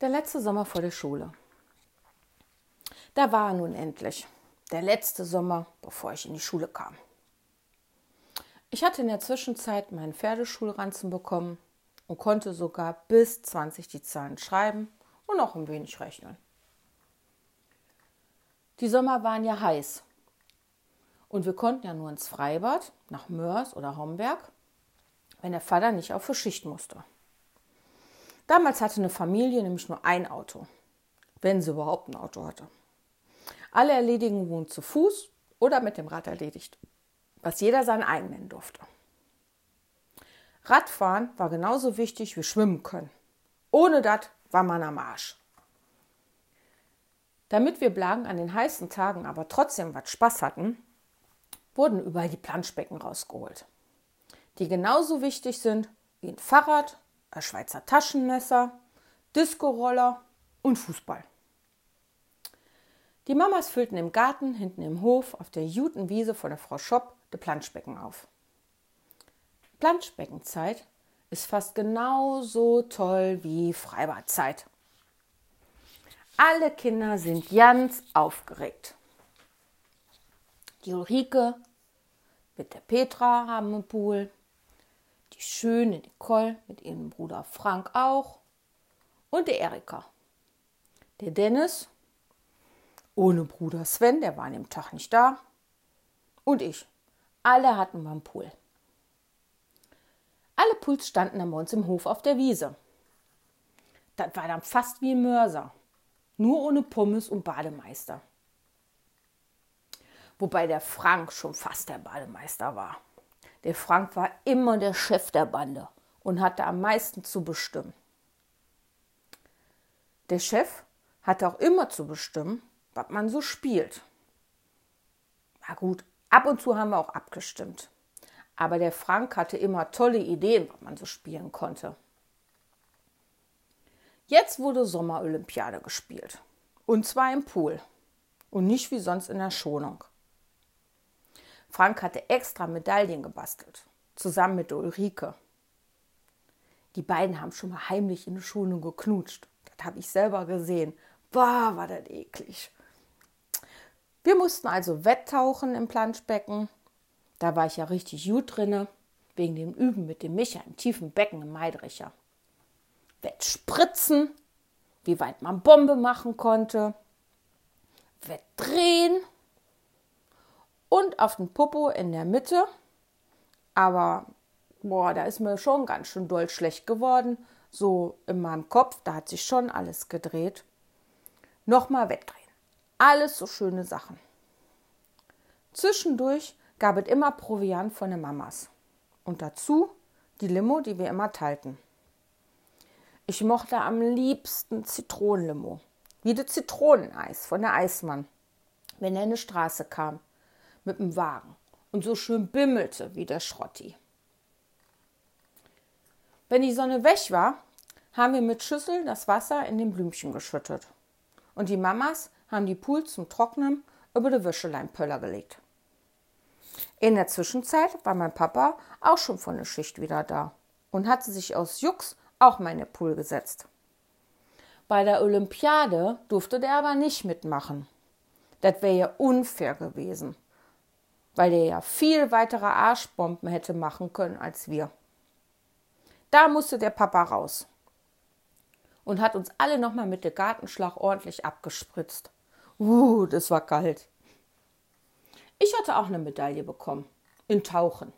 Der letzte Sommer vor der Schule. Da war er nun endlich. Der letzte Sommer, bevor ich in die Schule kam. Ich hatte in der Zwischenzeit meinen Pferdeschulranzen bekommen und konnte sogar bis 20 die Zahlen schreiben und auch ein wenig rechnen. Die Sommer waren ja heiß und wir konnten ja nur ins Freibad nach Mörs oder Homberg, wenn der Vater nicht auf für Schicht musste. Damals hatte eine Familie nämlich nur ein Auto, wenn sie überhaupt ein Auto hatte. Alle Erledigungen wurden zu Fuß oder mit dem Rad erledigt, was jeder sein eigen nennen durfte. Radfahren war genauso wichtig wie Schwimmen können. Ohne das war man am Arsch. Damit wir Blagen an den heißen Tagen aber trotzdem was Spaß hatten, wurden überall die Planschbecken rausgeholt, die genauso wichtig sind wie ein Fahrrad ein Schweizer Taschenmesser, Discoroller und Fußball. Die Mamas füllten im Garten hinten im Hof auf der Jutenwiese von der Frau Schopp de Planschbecken auf. Planschbeckenzeit ist fast genauso toll wie Freibadzeit. Alle Kinder sind ganz aufgeregt. Die Ulrike mit der Petra haben einen Pool die schöne Nicole mit ihrem Bruder Frank auch und der Erika. Der Dennis ohne Bruder Sven, der war an dem Tag nicht da. Und ich. Alle hatten einen Pool. Alle Pools standen dann bei uns im Hof auf der Wiese. Das war dann fast wie ein Mörser. Nur ohne Pommes und Bademeister. Wobei der Frank schon fast der Bademeister war. Der Frank war immer der Chef der Bande und hatte am meisten zu bestimmen. Der Chef hatte auch immer zu bestimmen, was man so spielt. Na gut, ab und zu haben wir auch abgestimmt. Aber der Frank hatte immer tolle Ideen, was man so spielen konnte. Jetzt wurde Sommerolympiade gespielt. Und zwar im Pool. Und nicht wie sonst in der Schonung. Frank hatte extra Medaillen gebastelt, zusammen mit Ulrike. Die beiden haben schon mal heimlich in der Schule geknutscht. Das habe ich selber gesehen. Boah, war das eklig. Wir mussten also wetttauchen im Planschbecken. Da war ich ja richtig gut drinne, wegen dem Üben mit dem Micha im tiefen Becken im Meidricher. Wettspritzen, wie weit man Bombe machen konnte. Wettdrehen und auf den Popo in der Mitte. Aber boah, da ist mir schon ganz schön doll schlecht geworden. So in meinem Kopf, da hat sich schon alles gedreht. Nochmal wegdrehen. Alles so schöne Sachen. Zwischendurch gab es immer Proviant von den Mamas. Und dazu die Limo, die wir immer teilten. Ich mochte am liebsten Zitronenlimo. Wie das Zitroneneis von der Eismann, wenn er in die Straße kam mit dem Wagen und so schön bimmelte wie der Schrotti. Wenn die Sonne weg war, haben wir mit Schüssel das Wasser in den Blümchen geschüttet. Und die Mamas haben die Pools zum Trocknen über die Wäscheleinpöller gelegt. In der Zwischenzeit war mein Papa auch schon von der Schicht wieder da und hatte sich aus Jux auch mal in den Pool gesetzt. Bei der Olympiade durfte der aber nicht mitmachen. Das wäre ja unfair gewesen weil der ja viel weitere Arschbomben hätte machen können als wir. Da musste der Papa raus und hat uns alle nochmal mit dem Gartenschlag ordentlich abgespritzt. Uh, das war kalt. Ich hatte auch eine Medaille bekommen. In Tauchen.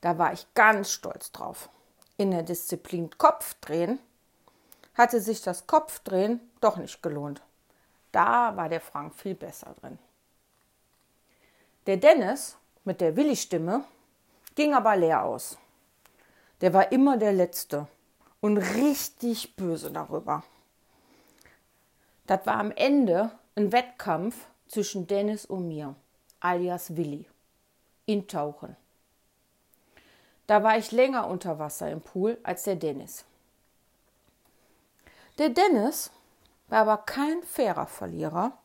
Da war ich ganz stolz drauf. In der Disziplin Kopfdrehen hatte sich das Kopfdrehen doch nicht gelohnt. Da war der Frank viel besser drin. Der Dennis mit der Willi-Stimme ging aber leer aus. Der war immer der Letzte und richtig böse darüber. Das war am Ende ein Wettkampf zwischen Dennis und mir, alias Willi, in Tauchen. Da war ich länger unter Wasser im Pool als der Dennis. Der Dennis war aber kein fairer Verlierer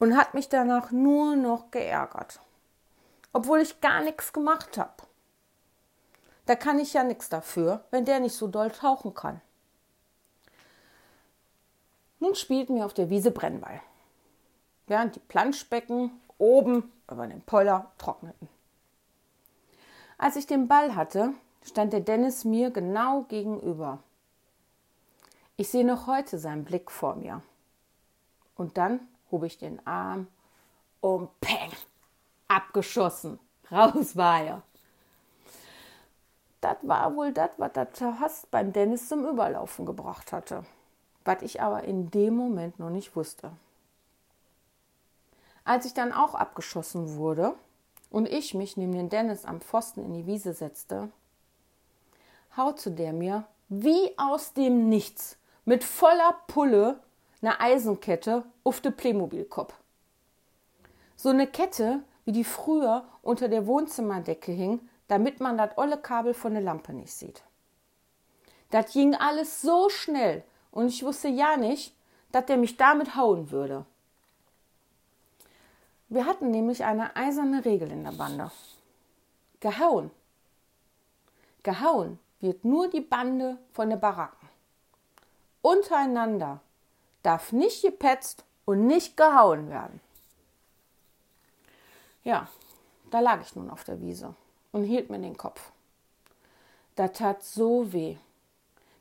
und hat mich danach nur noch geärgert, obwohl ich gar nichts gemacht habe. Da kann ich ja nichts dafür, wenn der nicht so doll tauchen kann. Nun spielten wir auf der Wiese Brennball, während die Planschbecken oben über dem Poller trockneten. Als ich den Ball hatte, stand der Dennis mir genau gegenüber. Ich sehe noch heute seinen Blick vor mir. Und dann hob ich den Arm und peng, abgeschossen. Raus war er. Das war wohl das, was der Hast beim Dennis zum Überlaufen gebracht hatte. Was ich aber in dem Moment noch nicht wusste. Als ich dann auch abgeschossen wurde und ich mich neben den Dennis am Pfosten in die Wiese setzte, haute der mir wie aus dem Nichts mit voller Pulle eine Eisenkette auf de Playmobil-Kopf. So eine Kette, wie die früher unter der Wohnzimmerdecke hing, damit man das olle Kabel von der Lampe nicht sieht. Das ging alles so schnell und ich wusste ja nicht, dass der mich damit hauen würde. Wir hatten nämlich eine eiserne Regel in der Bande. Gehauen. Gehauen wird nur die Bande von der Baracken. Untereinander darf nicht gepetzt und nicht gehauen werden. Ja, da lag ich nun auf der Wiese und hielt mir den Kopf. Da tat so weh.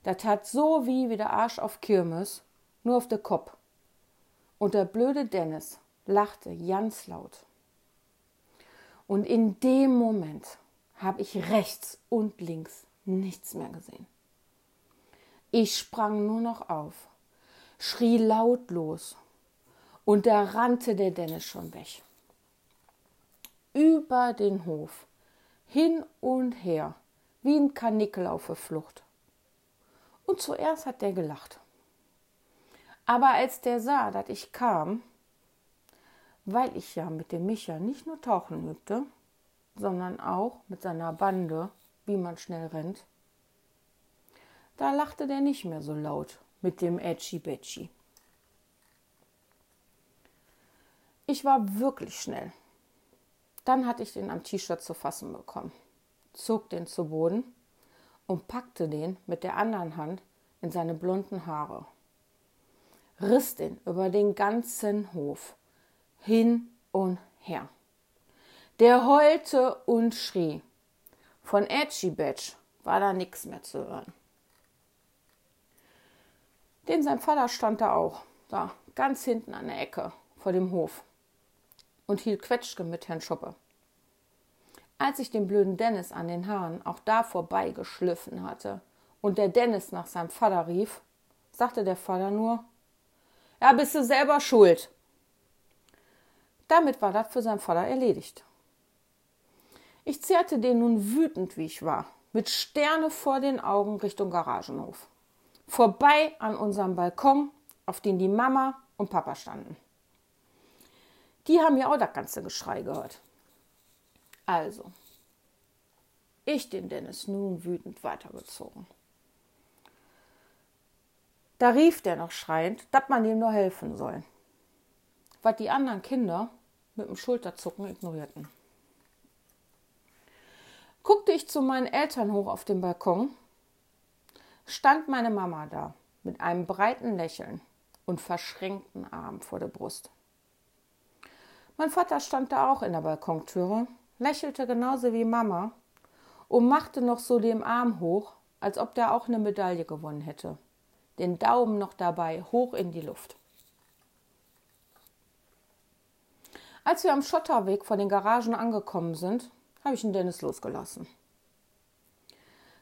Da tat so weh wie der Arsch auf Kirmes, nur auf der Kopf. Und der blöde Dennis lachte ganz laut. Und in dem Moment habe ich rechts und links nichts mehr gesehen. Ich sprang nur noch auf, schrie lautlos und da rannte der Dennis schon weg. Über den Hof, hin und her, wie ein Kanickel auf der Flucht. Und zuerst hat der gelacht. Aber als der sah, dass ich kam, weil ich ja mit dem Micha nicht nur tauchen übte, sondern auch mit seiner Bande, wie man schnell rennt, da lachte der nicht mehr so laut mit dem Edgy Betschi. Ich war wirklich schnell. Dann hatte ich den am T-Shirt zu fassen bekommen, zog den zu Boden und packte den mit der anderen Hand in seine blonden Haare, riss den über den ganzen Hof hin und her. Der heulte und schrie. Von Edgy Batch war da nichts mehr zu hören. Den sein Vater stand da auch, da ganz hinten an der Ecke vor dem Hof und hielt Quetschke mit Herrn Schuppe. Als ich den blöden Dennis an den Haaren auch da vorbei geschliffen hatte und der Dennis nach seinem Vater rief, sagte der Vater nur, ja, bist du selber schuld. Damit war das für seinen Vater erledigt. Ich zehrte den nun wütend, wie ich war, mit Sterne vor den Augen Richtung Garagenhof vorbei an unserem Balkon, auf dem die Mama und Papa standen. Die haben ja auch das ganze Geschrei gehört. Also, ich den Dennis nun wütend weitergezogen. Da rief der noch schreiend, dass man ihm nur helfen soll. Was die anderen Kinder mit dem Schulterzucken ignorierten. Guckte ich zu meinen Eltern hoch auf den Balkon stand meine Mama da mit einem breiten Lächeln und verschränkten Arm vor der Brust. Mein Vater stand da auch in der Balkontüre, lächelte genauso wie Mama und machte noch so den Arm hoch, als ob der auch eine Medaille gewonnen hätte. Den Daumen noch dabei hoch in die Luft. Als wir am Schotterweg vor den Garagen angekommen sind, habe ich den Dennis losgelassen.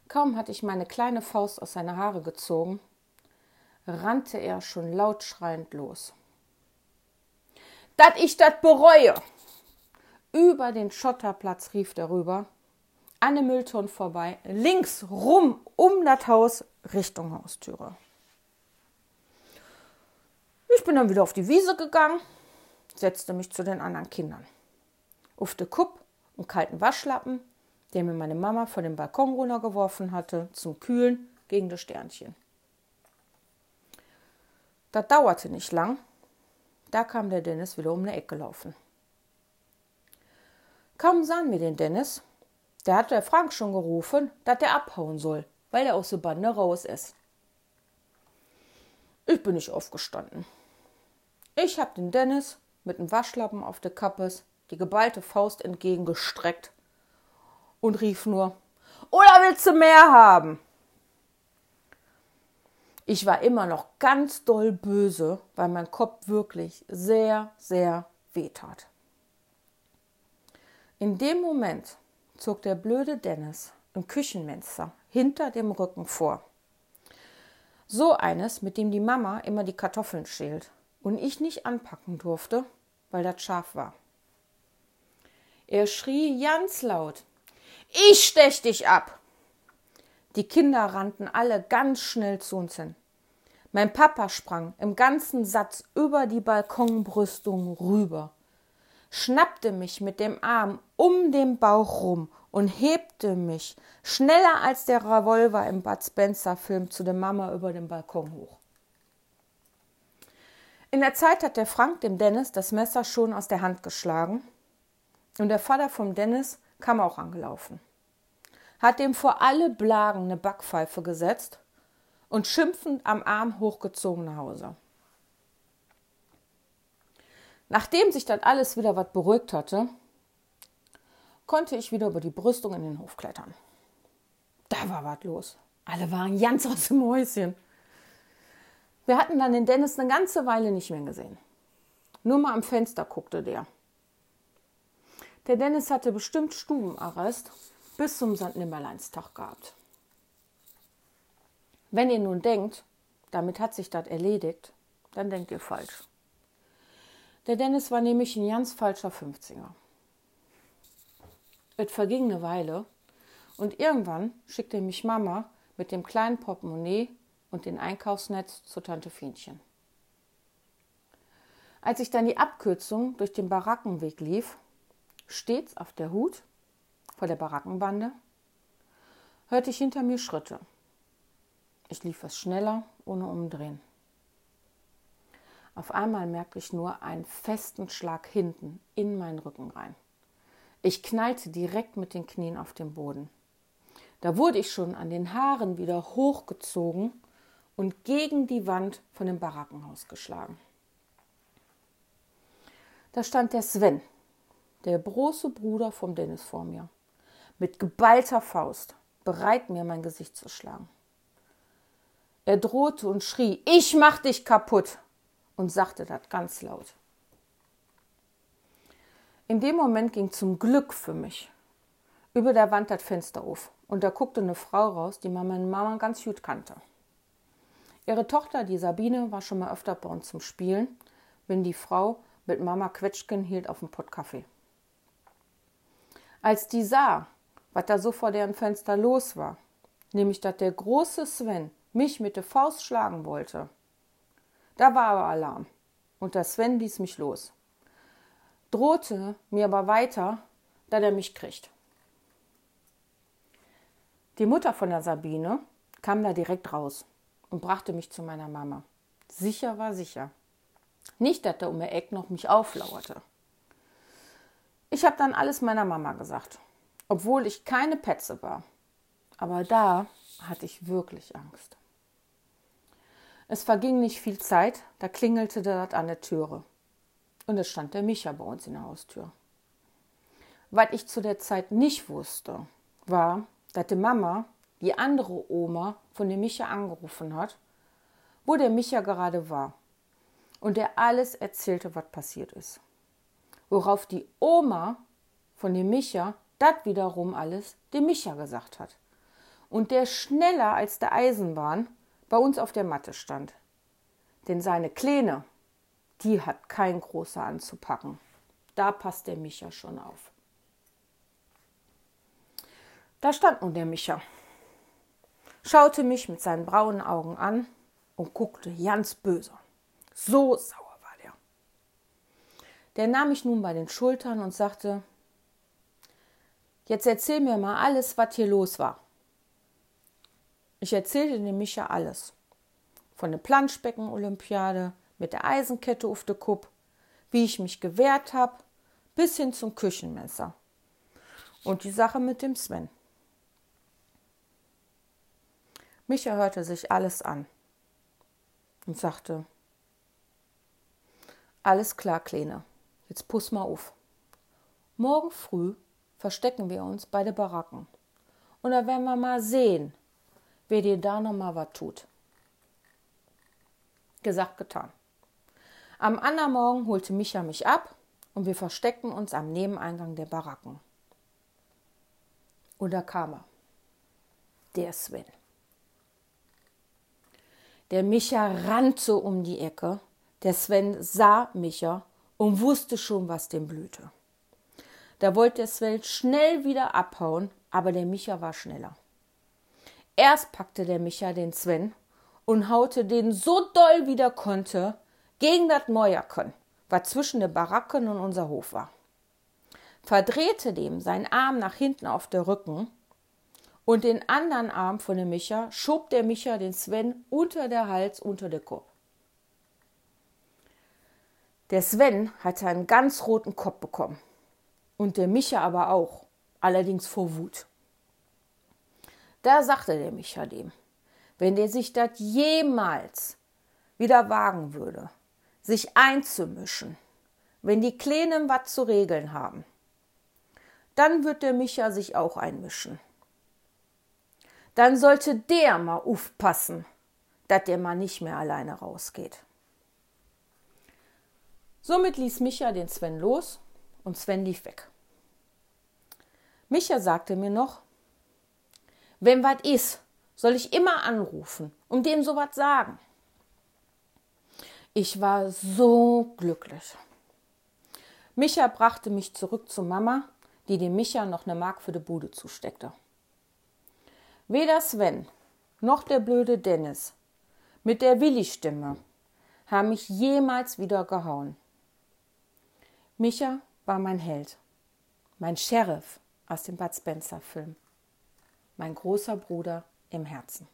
Kaum hatte ich meine kleine Faust aus seine Haare gezogen, rannte er schon laut schreiend los. Dat ich dat bereue! Über den Schotterplatz rief er rüber, an den Müllton vorbei, links rum um das Haus Richtung Haustüre. Ich bin dann wieder auf die Wiese gegangen, setzte mich zu den anderen Kindern. Auf de Kupp und kalten Waschlappen der mir meine Mama von dem Balkon runtergeworfen hatte, zum Kühlen gegen das Sternchen. Das dauerte nicht lang. Da kam der Dennis wieder um eine Ecke gelaufen. Kaum sahen wir den Dennis, da hat der Frank schon gerufen, dass der abhauen soll, weil er aus der Bande raus ist. Ich bin nicht aufgestanden. Ich hab den Dennis mit dem Waschlappen auf der Kappes die geballte Faust entgegengestreckt und rief nur: Oder willst du mehr haben? Ich war immer noch ganz doll böse, weil mein Kopf wirklich sehr, sehr weh tat. In dem Moment zog der blöde Dennis im Küchenmenster hinter dem Rücken vor. So eines, mit dem die Mama immer die Kartoffeln schält und ich nicht anpacken durfte, weil das scharf war. Er schrie ganz laut: Ich stech dich ab! Die Kinder rannten alle ganz schnell zu uns hin. Mein Papa sprang im ganzen Satz über die Balkonbrüstung rüber, schnappte mich mit dem Arm um den Bauch rum und hebte mich schneller als der Revolver im Bud Spencer Film zu der Mama über den Balkon hoch. In der Zeit hat der Frank dem Dennis das Messer schon aus der Hand geschlagen und der Vater vom Dennis kam auch angelaufen hat dem vor alle Blagen eine Backpfeife gesetzt und schimpfend am Arm hochgezogen nach Hause. Nachdem sich dann alles wieder was beruhigt hatte, konnte ich wieder über die Brüstung in den Hof klettern. Da war was los. Alle waren ganz aus dem Häuschen. Wir hatten dann den Dennis eine ganze Weile nicht mehr gesehen. Nur mal am Fenster guckte der. Der Dennis hatte bestimmt Stubenarrest bis zum St. Nimmerleinstag gehabt. Wenn ihr nun denkt, damit hat sich das erledigt, dann denkt ihr falsch. Der Dennis war nämlich ein ganz falscher 50er. Es verging eine Weile und irgendwann schickte mich Mama mit dem kleinen Portemonnaie und dem Einkaufsnetz zu Tante Fienchen. Als ich dann die Abkürzung durch den Barackenweg lief, stets auf der Hut vor der Barackenbande, hörte ich hinter mir Schritte. Ich lief was schneller, ohne umdrehen. Auf einmal merkte ich nur einen festen Schlag hinten in meinen Rücken rein. Ich knallte direkt mit den Knien auf den Boden. Da wurde ich schon an den Haaren wieder hochgezogen und gegen die Wand von dem Barackenhaus geschlagen. Da stand der Sven, der große Bruder vom Dennis vor mir mit geballter Faust, bereit mir mein Gesicht zu schlagen. Er drohte und schrie, ich mach dich kaputt und sagte das ganz laut. In dem Moment ging zum Glück für mich über der Wand das Fenster auf und da guckte eine Frau raus, die meine Mama ganz gut kannte. Ihre Tochter, die Sabine, war schon mal öfter bei uns zum Spielen, wenn die Frau mit Mama Quetschken hielt auf dem Pott Kaffee. Als die sah, was da so vor deren Fenster los war, nämlich dass der große Sven mich mit der Faust schlagen wollte. Da war aber Alarm und der Sven ließ mich los, drohte mir aber weiter, da er mich kriegt. Die Mutter von der Sabine kam da direkt raus und brachte mich zu meiner Mama. Sicher war sicher. Nicht, dass der um der Eck noch mich auflauerte. Ich habe dann alles meiner Mama gesagt obwohl ich keine Petze war. Aber da hatte ich wirklich Angst. Es verging nicht viel Zeit, da klingelte das an der Türe. Und es stand der Micha bei uns in der Haustür. Was ich zu der Zeit nicht wusste, war, dass die Mama die andere Oma von dem Micha angerufen hat, wo der Micha gerade war und der alles erzählte, was passiert ist. Worauf die Oma von dem Micha das wiederum alles dem Micha gesagt hat. Und der schneller als der Eisenbahn bei uns auf der Matte stand. Denn seine Kleine, die hat kein großer anzupacken. Da passt der Micha schon auf. Da stand nun der Micha, schaute mich mit seinen braunen Augen an und guckte ganz böse. So sauer. Der nahm mich nun bei den Schultern und sagte, Jetzt erzähl mir mal alles, was hier los war. Ich erzählte dem Micha alles. Von der Planschbecken-Olympiade mit der Eisenkette auf der Kupp, wie ich mich gewehrt habe, bis hin zum Küchenmesser. Und die Sache mit dem Sven. Micha hörte sich alles an. und sagte, alles klar, Kleine, jetzt puss mal auf. Morgen früh verstecken wir uns bei den Baracken. Und da werden wir mal sehen, wer dir da noch mal was tut. Gesagt, getan. Am anderen Morgen holte Micha mich ab und wir versteckten uns am Nebeneingang der Baracken. Und da kam er, der Sven. Der Micha rannte um die Ecke, der Sven sah Micha und wusste schon, was dem blühte. Da wollte der Sven schnell wieder abhauen, aber der Micha war schneller. Erst packte der Micha den Sven und haute den so doll wie der konnte gegen das Mäuerchen, was zwischen den Baracken und unser Hof war. Verdrehte dem seinen Arm nach hinten auf der Rücken und den anderen Arm von dem Micha schob der Micha den Sven unter der Hals unter der Kopf. Der Sven hatte einen ganz roten Kopf bekommen und der Micha aber auch, allerdings vor Wut. Da sagte der Micha dem, wenn der sich das jemals wieder wagen würde, sich einzumischen, wenn die Kleinen was zu regeln haben, dann wird der Micha sich auch einmischen. Dann sollte der mal aufpassen, dass der mal nicht mehr alleine rausgeht. Somit ließ Micha den Sven los und Sven lief weg. Micha sagte mir noch, wenn was ist, soll ich immer anrufen und dem sowas sagen. Ich war so glücklich. Micha brachte mich zurück zu Mama, die dem Micha noch eine Mark für die Bude zusteckte. Weder Sven noch der blöde Dennis mit der Willi-Stimme haben mich jemals wieder gehauen. Micha war mein Held, mein Sheriff aus dem Bud Spencer-Film, mein großer Bruder im Herzen.